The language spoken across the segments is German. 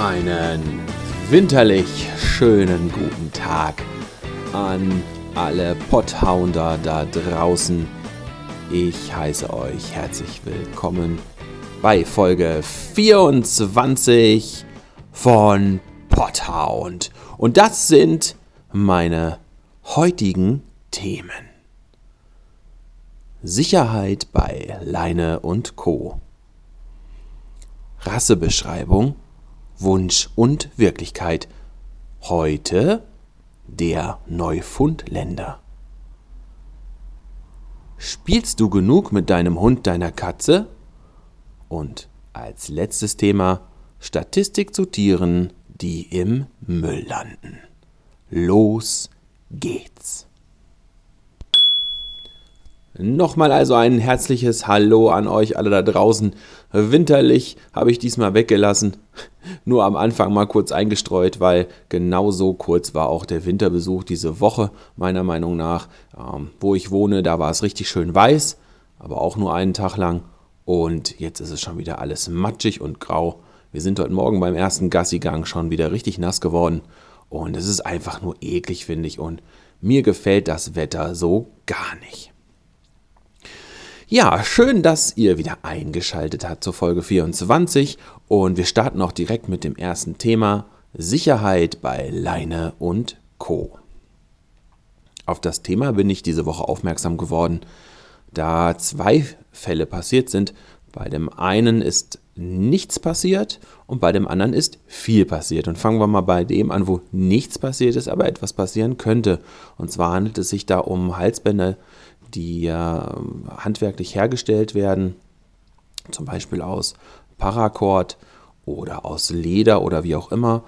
Einen winterlich schönen guten Tag an alle Potthounder da draußen. Ich heiße euch herzlich willkommen bei Folge 24 von Potthound. Und das sind meine heutigen Themen. Sicherheit bei Leine und Co. Rassebeschreibung, Wunsch und Wirklichkeit. Heute der Neufundländer. Spielst du genug mit deinem Hund, deiner Katze? Und als letztes Thema Statistik zu Tieren, die im Müll landen. Los geht's. Nochmal also ein herzliches Hallo an euch alle da draußen. Winterlich habe ich diesmal weggelassen. Nur am Anfang mal kurz eingestreut, weil genau so kurz war auch der Winterbesuch diese Woche, meiner Meinung nach. Ähm, wo ich wohne, da war es richtig schön weiß, aber auch nur einen Tag lang. Und jetzt ist es schon wieder alles matschig und grau. Wir sind heute Morgen beim ersten Gassigang schon wieder richtig nass geworden. Und es ist einfach nur eklig, finde ich. Und mir gefällt das Wetter so gar nicht. Ja, schön, dass ihr wieder eingeschaltet habt zur Folge 24 und wir starten auch direkt mit dem ersten Thema Sicherheit bei Leine und Co. Auf das Thema bin ich diese Woche aufmerksam geworden, da zwei Fälle passiert sind. Bei dem einen ist nichts passiert und bei dem anderen ist viel passiert. Und fangen wir mal bei dem an, wo nichts passiert ist, aber etwas passieren könnte. Und zwar handelt es sich da um Halsbänder, die ja handwerklich hergestellt werden, zum Beispiel aus Paracord oder aus Leder oder wie auch immer.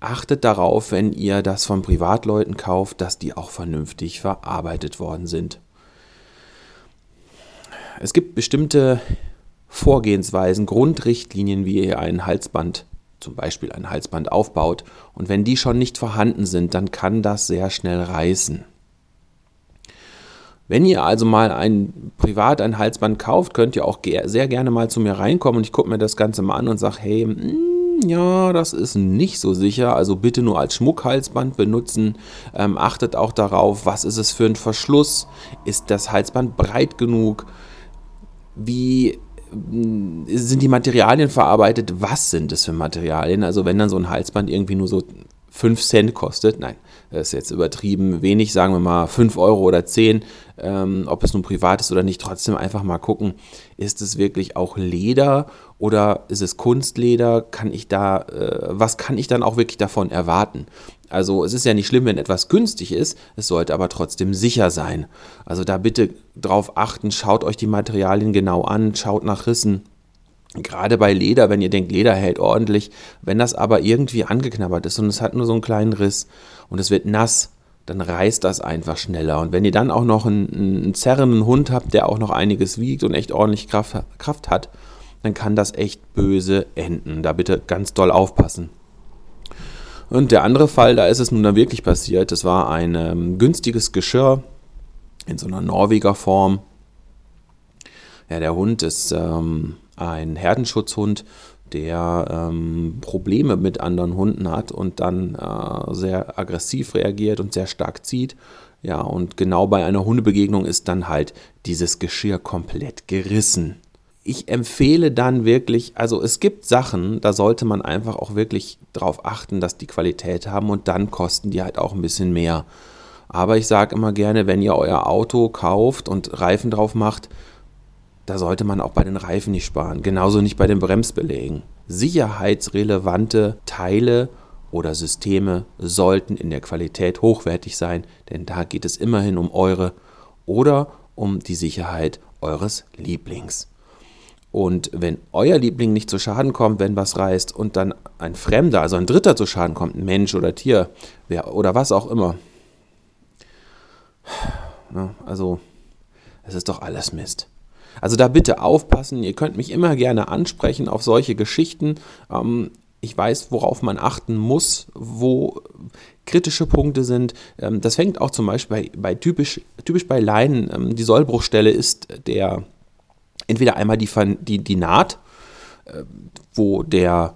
Achtet darauf, wenn ihr das von Privatleuten kauft, dass die auch vernünftig verarbeitet worden sind. Es gibt bestimmte Vorgehensweisen, Grundrichtlinien, wie ihr ein Halsband, zum Beispiel ein Halsband aufbaut. Und wenn die schon nicht vorhanden sind, dann kann das sehr schnell reißen. Wenn ihr also mal ein privat ein Halsband kauft, könnt ihr auch sehr gerne mal zu mir reinkommen und ich gucke mir das Ganze mal an und sage, hey, mh, hm, ja, das ist nicht so sicher. Also bitte nur als Schmuckhalsband benutzen. Ähm, achtet auch darauf, was ist es für ein Verschluss? Ist das Halsband breit genug? Wie hm, sind die Materialien verarbeitet? Was sind es für Materialien? Also wenn dann so ein Halsband irgendwie nur so 5 Cent kostet, nein, ist jetzt übertrieben wenig, sagen wir mal 5 Euro oder 10, ähm, ob es nun privat ist oder nicht, trotzdem einfach mal gucken, ist es wirklich auch Leder oder ist es Kunstleder? Kann ich da, äh, was kann ich dann auch wirklich davon erwarten? Also es ist ja nicht schlimm, wenn etwas günstig ist, es sollte aber trotzdem sicher sein. Also da bitte drauf achten, schaut euch die Materialien genau an, schaut nach Rissen. Gerade bei Leder, wenn ihr denkt, Leder hält ordentlich, wenn das aber irgendwie angeknabbert ist und es hat nur so einen kleinen Riss und es wird nass, dann reißt das einfach schneller. Und wenn ihr dann auch noch einen, einen zerrenden Hund habt, der auch noch einiges wiegt und echt ordentlich Kraft, Kraft hat, dann kann das echt böse enden. Da bitte ganz doll aufpassen. Und der andere Fall, da ist es nun dann wirklich passiert. Das war ein ähm, günstiges Geschirr in so einer Norweger Form. Ja, der Hund ist ähm, ein Herdenschutzhund, der ähm, Probleme mit anderen Hunden hat und dann äh, sehr aggressiv reagiert und sehr stark zieht. Ja, und genau bei einer Hundebegegnung ist dann halt dieses Geschirr komplett gerissen. Ich empfehle dann wirklich, also es gibt Sachen, da sollte man einfach auch wirklich darauf achten, dass die Qualität haben und dann kosten die halt auch ein bisschen mehr. Aber ich sage immer gerne, wenn ihr euer Auto kauft und Reifen drauf macht, da sollte man auch bei den Reifen nicht sparen, genauso nicht bei den Bremsbelägen. Sicherheitsrelevante Teile oder Systeme sollten in der Qualität hochwertig sein, denn da geht es immerhin um eure oder um die Sicherheit eures Lieblings. Und wenn euer Liebling nicht zu Schaden kommt, wenn was reißt und dann ein Fremder, also ein Dritter zu Schaden kommt, ein Mensch oder Tier wer, oder was auch immer, also es ist doch alles Mist. Also da bitte aufpassen. Ihr könnt mich immer gerne ansprechen auf solche Geschichten. Ähm, ich weiß, worauf man achten muss, wo kritische Punkte sind. Ähm, das fängt auch zum Beispiel bei, bei typisch, typisch bei Leinen. Ähm, die Sollbruchstelle ist der entweder einmal die, die, die Naht, äh, wo der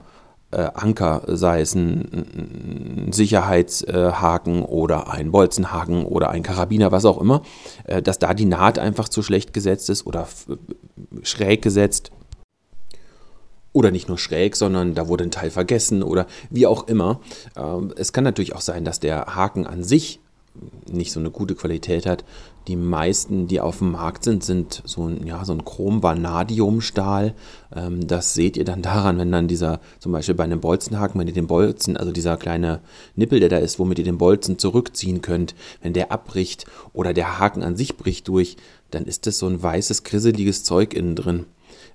Anker, sei es ein, Sicherheitshaken oder ein Bolzenhaken oder ein Karabiner, was auch immer, äh, dass da die Naht einfach zu schlecht gesetzt ist oder schräg gesetzt. Oder nicht nur schräg, sondern da wurde ein Teil vergessen oder wie auch immer. Ähm, es kann natürlich auch sein, dass der Haken an sich nicht so eine gute Qualität hat. Die meisten, die auf dem Markt sind, sind so ein, ja, so ein Chrom-Vanadium-Stahl. Ähm, das seht ihr dann daran, wenn dann dieser, zum Beispiel bei einem Bolzenhaken, wenn ihr den Bolzen, also dieser kleine Nippel, der da ist, womit ihr den Bolzen zurückziehen könnt, wenn der abbricht oder der Haken an sich bricht durch, dann ist das so ein weißes, grisseliges Zeug innen drin.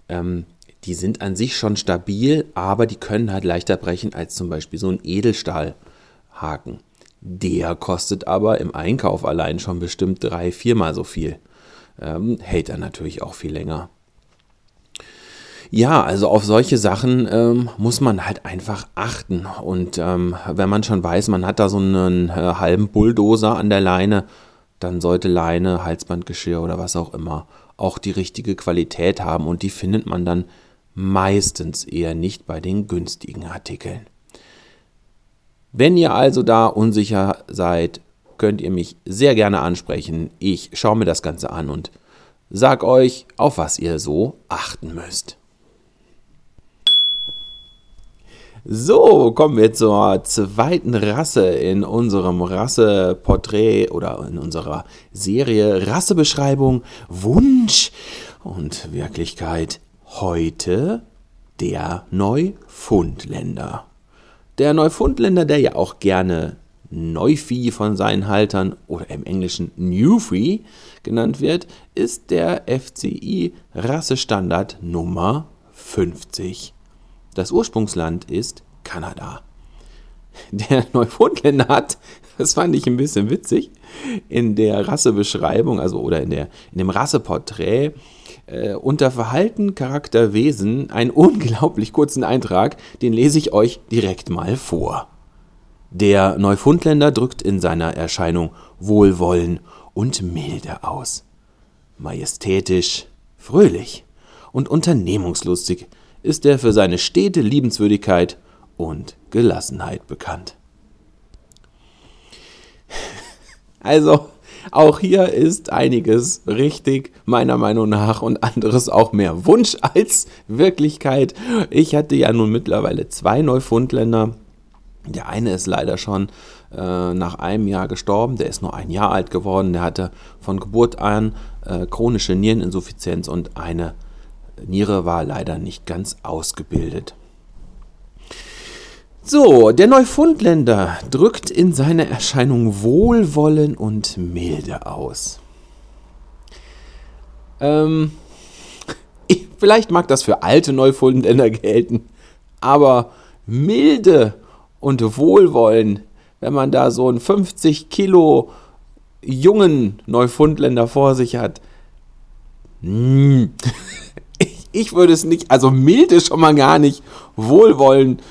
Ähm, die sind an sich schon stabil, aber die können halt leichter brechen als zum Beispiel so ein Edelstahlhaken. Der kostet aber im Einkauf allein schon bestimmt drei, viermal so viel. Ähm, hält dann natürlich auch viel länger. Ja, also auf solche Sachen ähm, muss man halt einfach achten. Und ähm, wenn man schon weiß, man hat da so einen äh, halben Bulldozer an der Leine, dann sollte Leine, Halsbandgeschirr oder was auch immer auch die richtige Qualität haben. Und die findet man dann meistens eher nicht bei den günstigen Artikeln. Wenn ihr also da unsicher seid, könnt ihr mich sehr gerne ansprechen. Ich schaue mir das Ganze an und sag euch, auf was ihr so achten müsst. So, kommen wir zur zweiten Rasse in unserem Rasseporträt oder in unserer Serie Rassebeschreibung Wunsch und Wirklichkeit. Heute der Neufundländer. Der Neufundländer, der ja auch gerne Neuvieh von seinen Haltern oder im Englischen Newfie genannt wird, ist der FCI Rassestandard Nummer 50. Das Ursprungsland ist Kanada. Der Neufundländer hat, das fand ich ein bisschen witzig, in der Rassebeschreibung, also oder in, der, in dem Rasseporträt äh, unter Verhalten, Charakter, Wesen einen unglaublich kurzen Eintrag, den lese ich euch direkt mal vor. Der Neufundländer drückt in seiner Erscheinung Wohlwollen und Milde aus. Majestätisch, fröhlich und unternehmungslustig ist er für seine stete Liebenswürdigkeit und Gelassenheit bekannt. Also, auch hier ist einiges richtig, meiner Meinung nach, und anderes auch mehr Wunsch als Wirklichkeit. Ich hatte ja nun mittlerweile zwei Neufundländer. Der eine ist leider schon äh, nach einem Jahr gestorben, der ist nur ein Jahr alt geworden. Der hatte von Geburt an äh, chronische Niereninsuffizienz und eine Niere war leider nicht ganz ausgebildet. So, der Neufundländer drückt in seiner Erscheinung Wohlwollen und Milde aus. Ähm, vielleicht mag das für alte Neufundländer gelten, aber Milde und Wohlwollen, wenn man da so einen 50 Kilo jungen Neufundländer vor sich hat, ich, ich würde es nicht, also milde schon mal gar nicht, Wohlwollen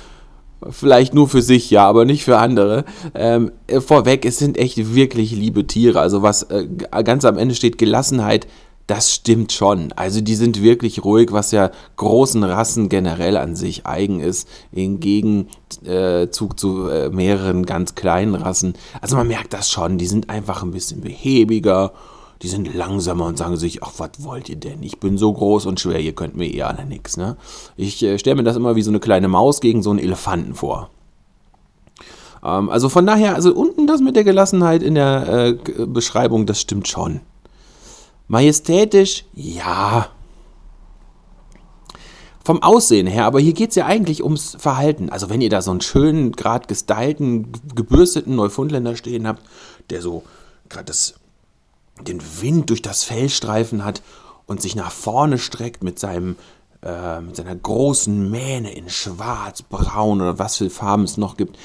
Vielleicht nur für sich, ja, aber nicht für andere. Ähm, äh, vorweg, es sind echt wirklich liebe Tiere. Also was äh, ganz am Ende steht, Gelassenheit, das stimmt schon. Also die sind wirklich ruhig, was ja großen Rassen generell an sich eigen ist, im Gegenzug zu äh, mehreren ganz kleinen Rassen. Also man merkt das schon, die sind einfach ein bisschen behäbiger die sind langsamer und sagen sich, ach, was wollt ihr denn? Ich bin so groß und schwer, ihr könnt mir eh alle nichts. Ne? Ich äh, stelle mir das immer wie so eine kleine Maus gegen so einen Elefanten vor. Ähm, also von daher, also unten das mit der Gelassenheit in der äh, Beschreibung, das stimmt schon. Majestätisch, ja. Vom Aussehen her, aber hier geht es ja eigentlich ums Verhalten. Also wenn ihr da so einen schönen, gerade gestylten, gebürsteten Neufundländer stehen habt, der so gerade das den Wind durch das Fellstreifen hat und sich nach vorne streckt mit seinem äh, mit seiner großen Mähne in schwarz, braun oder was für Farben es noch gibt.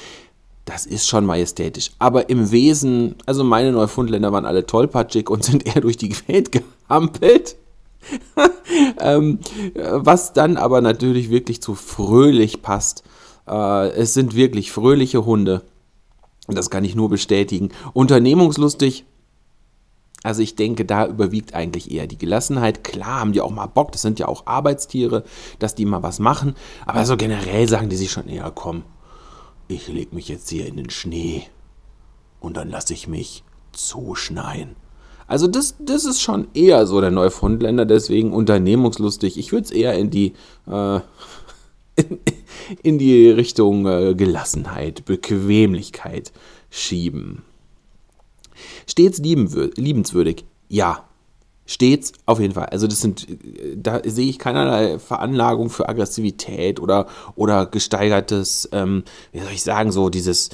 Das ist schon majestätisch. Aber im Wesen, also meine Neufundländer waren alle tollpatschig und sind eher durch die Welt gehampelt. ähm, was dann aber natürlich wirklich zu fröhlich passt. Äh, es sind wirklich fröhliche Hunde. Das kann ich nur bestätigen. Unternehmungslustig, Also ich denke, da überwiegt eigentlich eher die Gelassenheit. Klar haben die auch mal Bock, das sind ja auch Arbeitstiere, dass die mal was machen. Aber so generell sagen die sich schon eher, komm, ich leg mich jetzt hier in den Schnee und dann lasse ich mich zuschneien. Also das, das ist schon eher so der Neufundländer, deswegen unternehmungslustig. Ich würde es eher in die, äh, in, in, die Richtung äh, Gelassenheit, Bequemlichkeit schieben. Stets liebenswürdig, ja. Stets auf jeden Fall. Also das sind, da sehe ich keinerlei Veranlagung für Aggressivität oder, oder gesteigertes, ähm, wie soll ich sagen, so dieses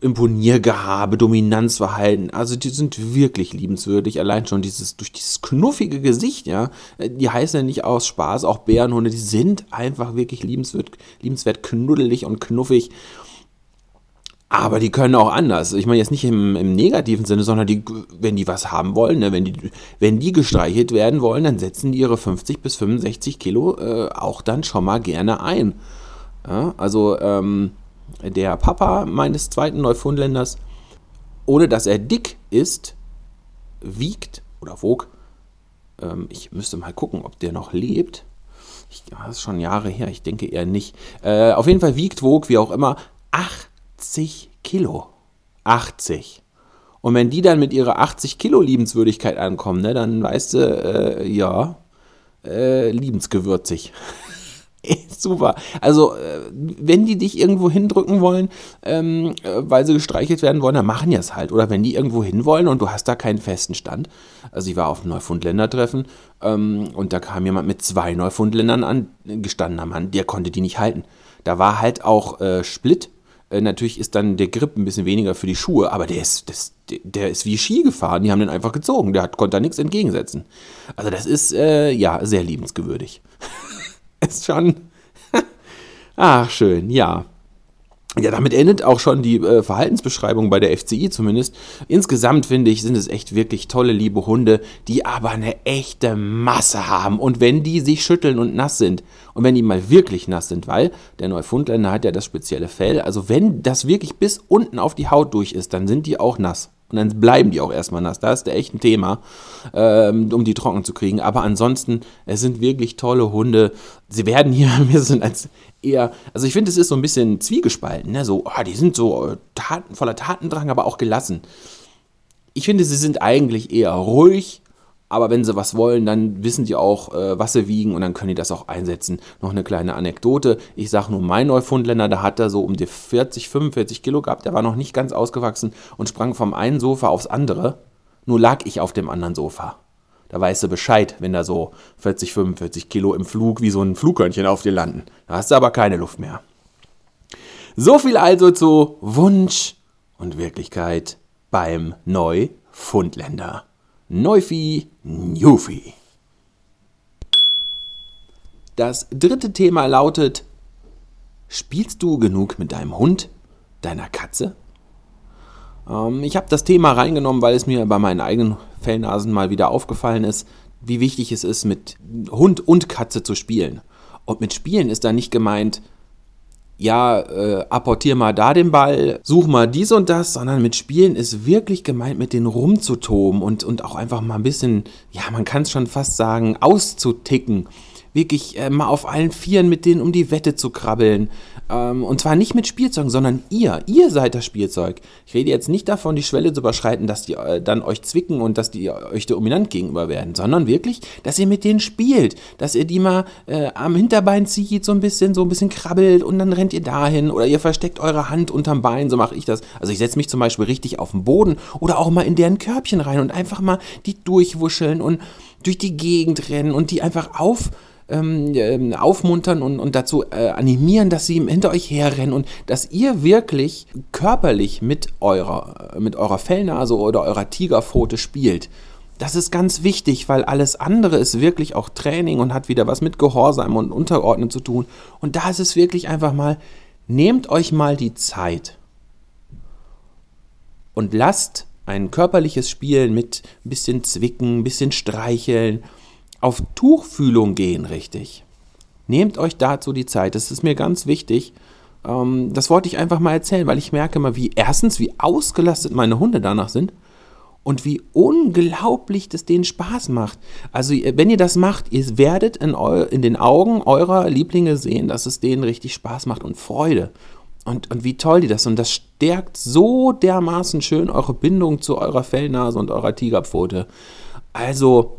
Imponiergehabe, Dominanzverhalten. Also die sind wirklich liebenswürdig. Allein schon dieses, durch dieses knuffige Gesicht, ja. Die heißen ja nicht aus Spaß, auch Bärenhunde, die sind einfach wirklich liebenswert, liebenswert knuddelig und knuffig. Aber die können auch anders. Ich meine jetzt nicht im, im negativen Sinne, sondern die, wenn die was haben wollen, ne, wenn, die, wenn die gestreichelt werden wollen, dann setzen die ihre 50 bis 65 Kilo äh, auch dann schon mal gerne ein. Ja, also ähm, der Papa meines zweiten Neufundländers, ohne dass er dick ist, wiegt oder wog, ähm, ich müsste mal gucken, ob der noch lebt. Ich, das ist schon Jahre her, ich denke eher nicht. Äh, auf jeden Fall wiegt, wog, wie auch immer, 8 80 Kilo. 80. Und wenn die dann mit ihrer 80 Kilo Liebenswürdigkeit ankommen, ne, dann weißt du, äh, ja, äh, liebensgewürzig. Super. Also, äh, wenn die dich irgendwo hindrücken wollen, ähm, äh, weil sie gestreichelt werden wollen, dann machen die es halt. Oder wenn die irgendwo hin wollen und du hast da keinen festen Stand. Also, ich war auf einem Neufundländer-Treffen ähm, und da kam jemand mit zwei Neufundländern an, gestandener Mann, der konnte die nicht halten. Da war halt auch äh, Split äh, natürlich ist dann der Grip ein bisschen weniger für die Schuhe, aber der ist, das, der ist wie Ski gefahren. Die haben den einfach gezogen. Der hat, konnte da nichts entgegensetzen. Also das ist, äh, ja, sehr liebensgewürdig. ist schon... Ach, schön, ja. Ja, damit endet auch schon die äh, Verhaltensbeschreibung bei der FCI zumindest. Insgesamt finde ich, sind es echt wirklich tolle, liebe Hunde, die aber eine echte Masse haben. Und wenn die sich schütteln und nass sind, und wenn die mal wirklich nass sind, weil der Neufundländer hat ja das spezielle Fell, also wenn das wirklich bis unten auf die Haut durch ist, dann sind die auch nass. Und dann bleiben die auch erstmal nass. Da ist der echt ein Thema, ähm, um die trocken zu kriegen. Aber ansonsten, es sind wirklich tolle Hunde. Sie werden hier, wir sind als eher, also ich finde, es ist so ein bisschen zwiegespalten. Ne? So, oh, die sind so äh, Taten, voller Tatendrang, aber auch gelassen. Ich finde, sie sind eigentlich eher ruhig, aber wenn sie was wollen, dann wissen die auch, äh, was sie wiegen und dann können die das auch einsetzen. Noch eine kleine Anekdote. Ich sage nur, mein Neufundländer, da hat er so um die 40, 45 Kilo gehabt. Der war noch nicht ganz ausgewachsen und sprang vom einen Sofa aufs andere. Nur lag ich auf dem anderen Sofa. Da weißt du Bescheid, wenn da so 40, 45 Kilo im Flug wie so ein Flughörnchen auf dir landen. Da hast du aber keine Luft mehr. So viel also zu Wunsch und Wirklichkeit beim Neufundländer. Neufi, Newfi. Das dritte Thema lautet, spielst du genug mit deinem Hund, deiner Katze? Ähm, ich habe das Thema reingenommen, weil es mir bei meinen eigenen Fellnasen mal wieder aufgefallen ist, wie wichtig es ist, mit Hund und Katze zu spielen. Und mit Spielen ist da nicht gemeint, ja, äh, apportier mal da den Ball, such mal dies und das, sondern mit Spielen ist wirklich gemeint, mit denen rumzutoben und, und auch einfach mal ein bisschen, ja, man kann es schon fast sagen, auszuticken wirklich äh, mal auf allen Vieren mit denen um die Wette zu krabbeln. Ähm, und zwar nicht mit Spielzeugen, sondern ihr. Ihr seid das Spielzeug. Ich rede jetzt nicht davon, die Schwelle zu überschreiten, dass die äh, dann euch zwicken und dass die euch dominant gegenüber werden, sondern wirklich, dass ihr mit denen spielt, dass ihr die mal äh, am Hinterbein zieht, so ein bisschen, so ein bisschen krabbelt und dann rennt ihr dahin oder ihr versteckt eure Hand unterm Bein, so mache ich das. Also ich setze mich zum Beispiel richtig auf den Boden oder auch mal in deren Körbchen rein und einfach mal die durchwuscheln und durch die Gegend rennen und die einfach auf ähm, ähm, aufmuntern und, und dazu äh, animieren, dass sie hinter euch herrennen und dass ihr wirklich körperlich mit eurer, mit eurer Fellnase oder eurer Tigerpfote spielt. Das ist ganz wichtig, weil alles andere ist wirklich auch Training und hat wieder was mit Gehorsam und Unterordnen zu tun. Und da ist es wirklich einfach mal, nehmt euch mal die Zeit und lasst ein körperliches Spielen mit ein bisschen Zwicken, ein bisschen Streicheln, auf Tuchfühlung gehen, richtig. Nehmt euch dazu die Zeit. Das ist mir ganz wichtig. Ähm, das wollte ich einfach mal erzählen, weil ich merke mal, wie erstens, wie ausgelastet meine Hunde danach sind und wie unglaublich das denen Spaß macht. Also wenn ihr das macht, ihr werdet in, in den Augen eurer Lieblinge sehen, dass es denen richtig Spaß macht und Freude. Und, und wie toll die das. Und das stärkt so dermaßen schön eure Bindung zu eurer Fellnase und eurer Tigerpfote. Also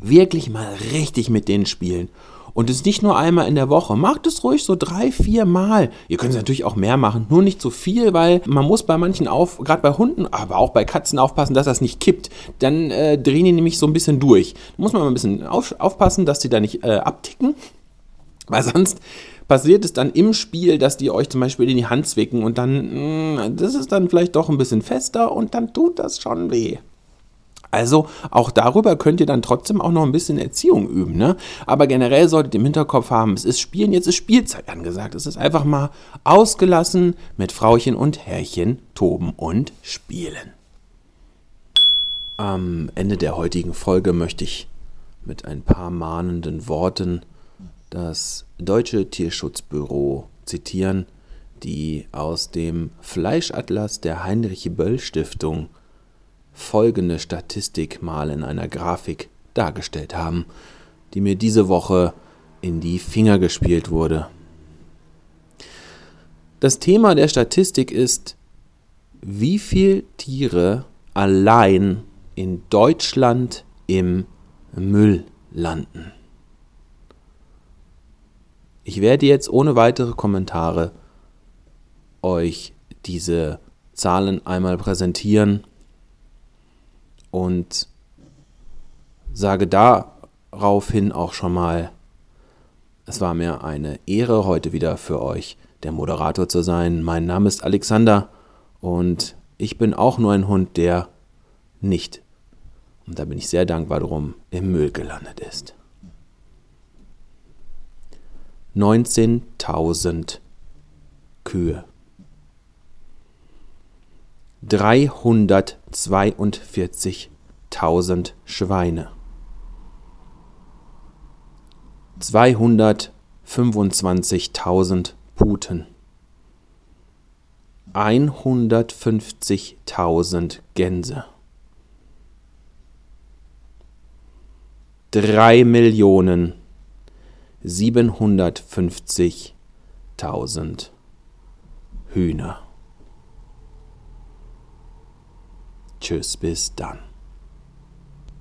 wirklich mal richtig mit denen spielen. Und es nicht nur einmal in der Woche. Macht es ruhig so drei, vier Mal. Ihr könnt es natürlich auch mehr machen, nur nicht zu viel, weil man muss bei manchen auf, gerade bei Hunden, aber auch bei Katzen aufpassen, dass das nicht kippt. Dann äh, drehen die nämlich so ein bisschen durch. Da muss man mal ein bisschen auf, aufpassen, dass die da nicht äh, abticken, weil sonst passiert es dann im Spiel, dass die euch zum Beispiel in die Hand zwicken und dann, mh, mm, das ist dann vielleicht doch ein bisschen fester und dann tut das schon weh. Also auch darüber könnt ihr dann trotzdem auch noch ein bisschen Erziehung üben. Ne? Aber generell solltet ihr im Hinterkopf haben, es ist Spielen, jetzt ist Spielzeit angesagt. Es ist einfach mal ausgelassen mit Frauchen und Herrchen toben und spielen. Am Ende der heutigen Folge möchte ich mit ein paar mahnenden Worten das Deutsche Tierschutzbüro zitieren, die aus dem Fleischatlas der Heinrich Böll Stiftung folgende Statistik mal in einer Grafik dargestellt haben, die mir diese Woche in die Finger gespielt wurde. Das Thema der Statistik ist, wie viele Tiere allein in Deutschland im Müll landen. Ich werde jetzt ohne weitere Kommentare euch diese Zahlen einmal präsentieren und sage daraufhin auch schon mal, es war mir eine Ehre, heute wieder für euch der Moderator zu sein. Mein Name ist Alexander und ich bin auch nur ein Hund, der nicht, und da bin ich sehr dankbar drum, im Müll gelandet ist. 19.000 Kühe. 342.000 Schweine, 225.000 Puten, 150.000 Gänse, 3 Millionen 750.000 Hühner. Tschüss, bis dann.